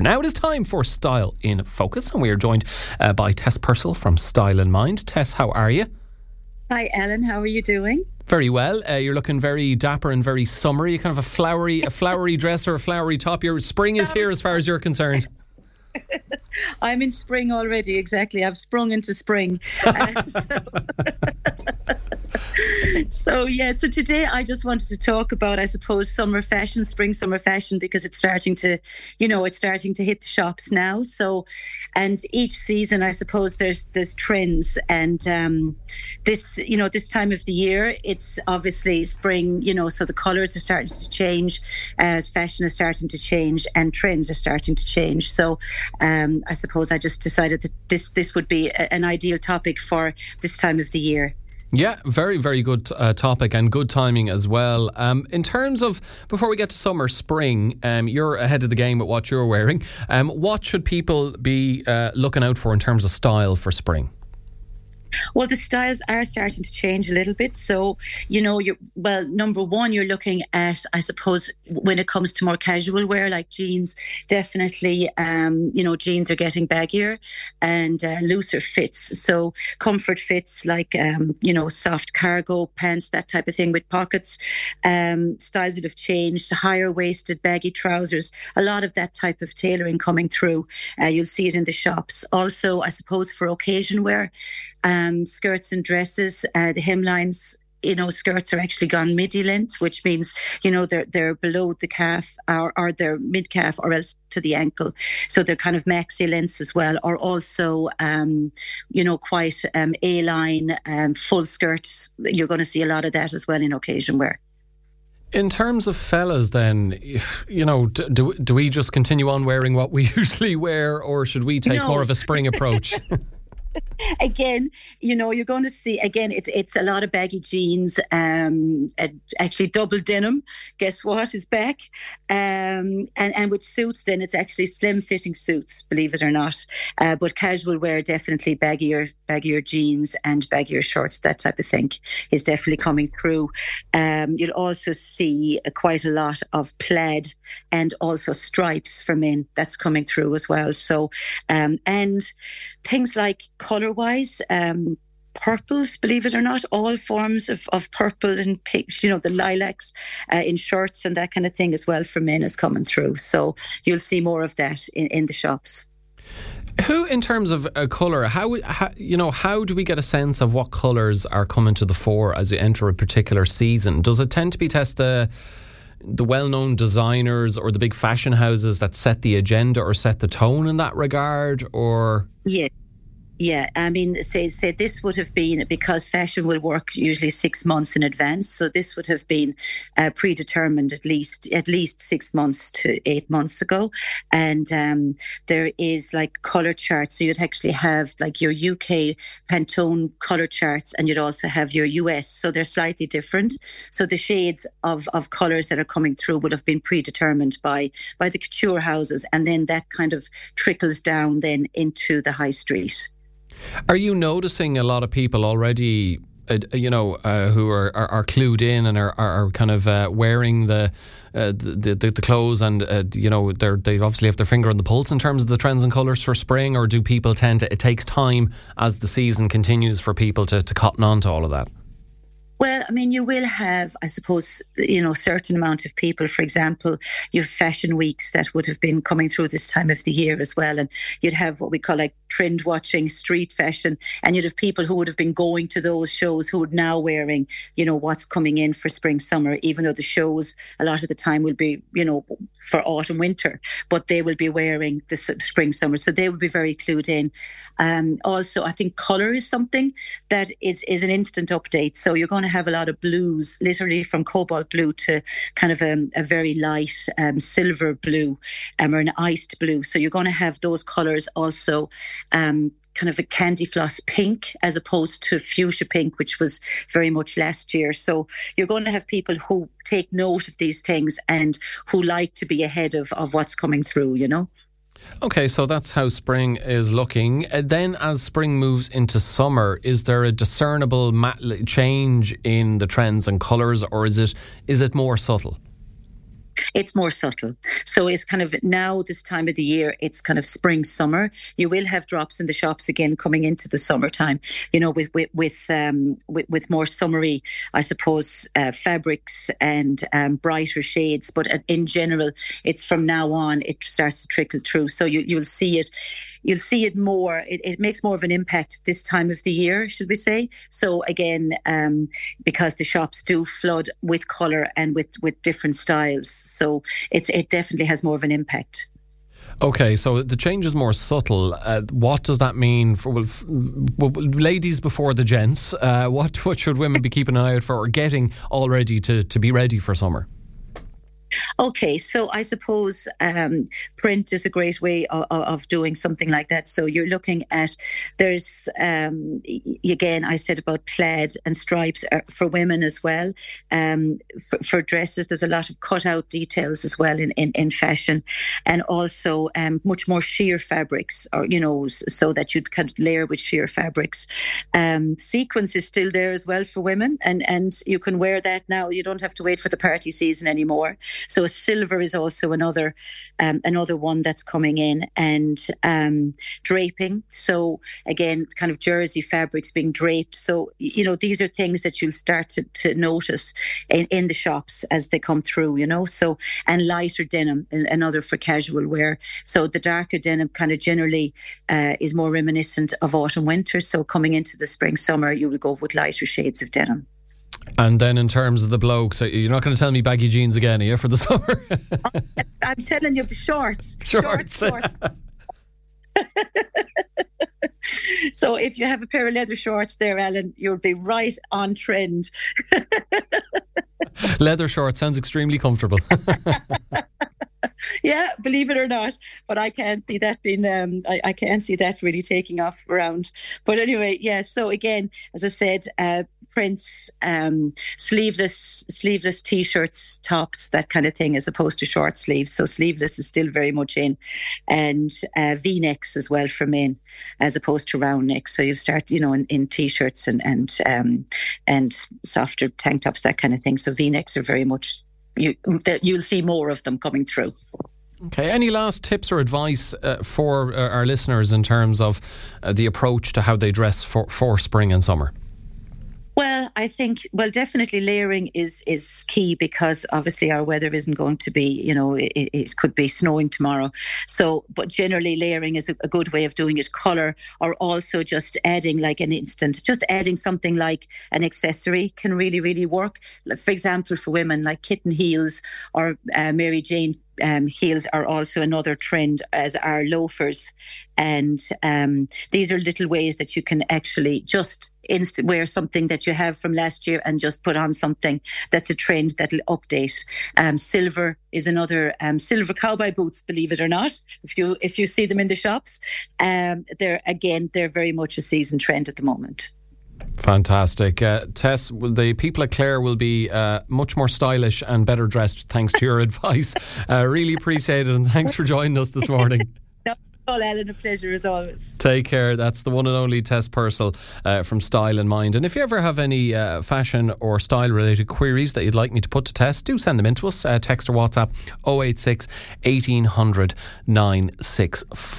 Now it is time for Style in Focus, and we are joined uh, by Tess Purcell from Style in Mind. Tess, how are you? Hi, Ellen. How are you doing? Very well. Uh, you're looking very dapper and very summery. Kind of a flowery, a flowery dress or a flowery top. Your spring is here, as far as you're concerned. I'm in spring already. Exactly. I've sprung into spring. Uh, so so yeah, so today I just wanted to talk about, I suppose, summer fashion, spring summer fashion, because it's starting to, you know, it's starting to hit the shops now. So, and each season, I suppose there's there's trends, and um, this, you know, this time of the year, it's obviously spring, you know, so the colours are starting to change, uh, fashion is starting to change, and trends are starting to change. So, um, I suppose I just decided that this this would be a, an ideal topic for this time of the year. Yeah, very, very good uh, topic and good timing as well. Um, in terms of, before we get to summer, spring, um, you're ahead of the game with what you're wearing. Um, what should people be uh, looking out for in terms of style for spring? Well, the styles are starting to change a little bit. So, you know, you're, well, number one, you're looking at, I suppose, when it comes to more casual wear like jeans, definitely, um, you know, jeans are getting baggier and uh, looser fits. So, comfort fits like, um, you know, soft cargo pants, that type of thing with pockets. Um, styles that have changed, higher waisted, baggy trousers, a lot of that type of tailoring coming through. Uh, you'll see it in the shops. Also, I suppose, for occasion wear, um, skirts and dresses. Uh, the hemlines you know, skirts are actually gone midi length, which means, you know, they're they're below the calf or, or they're mid calf or else to the ankle. So they're kind of maxi lengths as well, or also, um, you know, quite um, A line, um, full skirts. You're going to see a lot of that as well in occasion wear. In terms of fellas, then, you know, do, do we just continue on wearing what we usually wear, or should we take no. more of a spring approach? again, you know, you're going to see again. It's it's a lot of baggy jeans. Um, actually double denim. Guess what is back? Um, and and with suits, then it's actually slim fitting suits. Believe it or not, uh, but casual wear definitely baggier baggier jeans and baggier shorts. That type of thing is definitely coming through. Um, you'll also see quite a lot of plaid and also stripes for men. That's coming through as well. So, um, and things like color wise. Um, purples, believe it or not, all forms of, of purple and pink, you know, the lilacs uh, in shirts and that kind of thing as well for men is coming through. So you'll see more of that in, in the shops. Who, in terms of uh, colour, how, how, you know how do we get a sense of what colours are coming to the fore as you enter a particular season? Does it tend to be Tess the the well-known designers or the big fashion houses that set the agenda or set the tone in that regard, or yeah, yeah, I mean, say say this would have been because fashion will work usually six months in advance. So this would have been uh, predetermined at least at least six months to eight months ago. And um, there is like color charts. So you'd actually have like your UK Pantone color charts, and you'd also have your US. So they're slightly different. So the shades of of colors that are coming through would have been predetermined by by the couture houses, and then that kind of trickles down then into the high street. Are you noticing a lot of people already? Uh, you know, uh, who are, are, are, clued in and are, are, kind of uh, wearing the, uh, the, the, the clothes, and uh, you know, they they obviously have their finger on the pulse in terms of the trends and colours for spring. Or do people tend to? It takes time as the season continues for people to, to cotton on to all of that. Well, I mean, you will have, I suppose, you know, certain amount of people. For example, you have fashion weeks that would have been coming through this time of the year as well, and you'd have what we call like trend watching, street fashion, and you'd have people who would have been going to those shows who would now wearing, you know, what's coming in for spring, summer. Even though the shows a lot of the time will be, you know, for autumn, winter, but they will be wearing the spring, summer, so they will be very clued in. Um, also, I think color is something that is is an instant update. So you're going to have a lot of blues, literally from cobalt blue to kind of a, a very light um, silver blue um, or an iced blue. So you're going to have those colours also. Um, kind of a candy floss pink as opposed to fuchsia pink, which was very much last year. So you're going to have people who take note of these things and who like to be ahead of, of what's coming through, you know? Okay, so that's how spring is looking. Uh, then, as spring moves into summer, is there a discernible change in the trends and colours, or is it is it more subtle? It's more subtle. So it's kind of now this time of the year, it's kind of spring, summer. You will have drops in the shops again coming into the summertime, you know, with with with um, with, with, more summery, I suppose, uh, fabrics and um, brighter shades. But in general, it's from now on, it starts to trickle through. So you, you'll see it you'll see it more. It, it, makes more of an impact this time of the year, should we say? So again, um, because the shops do flood with colour and with with different styles, so it's it definitely has more of an impact. Okay, so the change is more subtle. Uh, what does that mean for well, f- well, ladies before the gents? Uh, what what should women be keeping an eye out for or getting all ready to, to be ready for summer? Okay, so I suppose um, print is a great way of, of, doing something like that. So you're looking at there's um, again I said about plaid and stripes uh, for women as well. Um, for, for, dresses, there's a lot of cutout details as well in in, in fashion, and also um, much more sheer fabrics, or you know, so that you can layer with sheer fabrics. Um, sequence is still there as well for women, and and you can wear that now. You don't have to wait for the party season anymore. So silver is also another um, another one that's coming in, and um, draping. So again, kind of jersey fabrics being draped. So you know these are things that you'll start to, to notice in, in the shops as they come through. You know, so and lighter denim, another for casual wear. So the darker denim kind of generally uh, is more reminiscent of autumn winter. So coming into the spring summer, you will go with lighter shades of denim. And then in terms of the blokes, you're not going to tell me baggy jeans again, are you, for the summer? I'm telling you, shorts. Shorts. shorts, shorts. so if you have a pair of leather shorts there, Ellen, you'll be right on trend. leather shorts sounds extremely comfortable. yeah, believe it or not, but I can't see that being. Um, I, I can't see that really taking off around. But anyway, yeah. So again, as I said, uh, prints, um, sleeveless sleeveless t-shirts, tops, that kind of thing, as opposed to short sleeves. So sleeveless is still very much in, and uh, V-necks as well for men, as opposed to round necks. So you start, you know, in, in t-shirts and and um, and softer tank tops, that kind of thing. So V-necks are very much you that you'll see more of them coming through. Okay. Any last tips or advice uh, for uh, our listeners in terms of uh, the approach to how they dress for, for spring and summer? Well, I think well, definitely layering is is key because obviously our weather isn't going to be, you know, it, it could be snowing tomorrow. So, but generally layering is a, a, good way of doing it. Color or also just adding like an instant, just adding something like an accessory can really really work. For example, for women like kitten heels or uh, Mary Jane um, heels are also another trend, as are loafers. And um, these are little ways that you can actually just inst- wear something that you have from last year and just put on something that's a trend that'll update. Um, silver is another um, silver cowboy boots, believe it or not. If you if you see them in the shops, um, they're again they're very much a season trend at the moment. Fantastic. Uh, Tess, the people at Clare will be uh, much more stylish and better dressed thanks to your advice. Uh, really appreciate it and thanks for joining us this morning. All Ellen, a pleasure as always. Take care. That's the one and only Tess Purcell uh, from Style in Mind. And if you ever have any uh, fashion or style related queries that you'd like me to put to Tess, do send them in to us. Uh, text or WhatsApp 086 1800 964.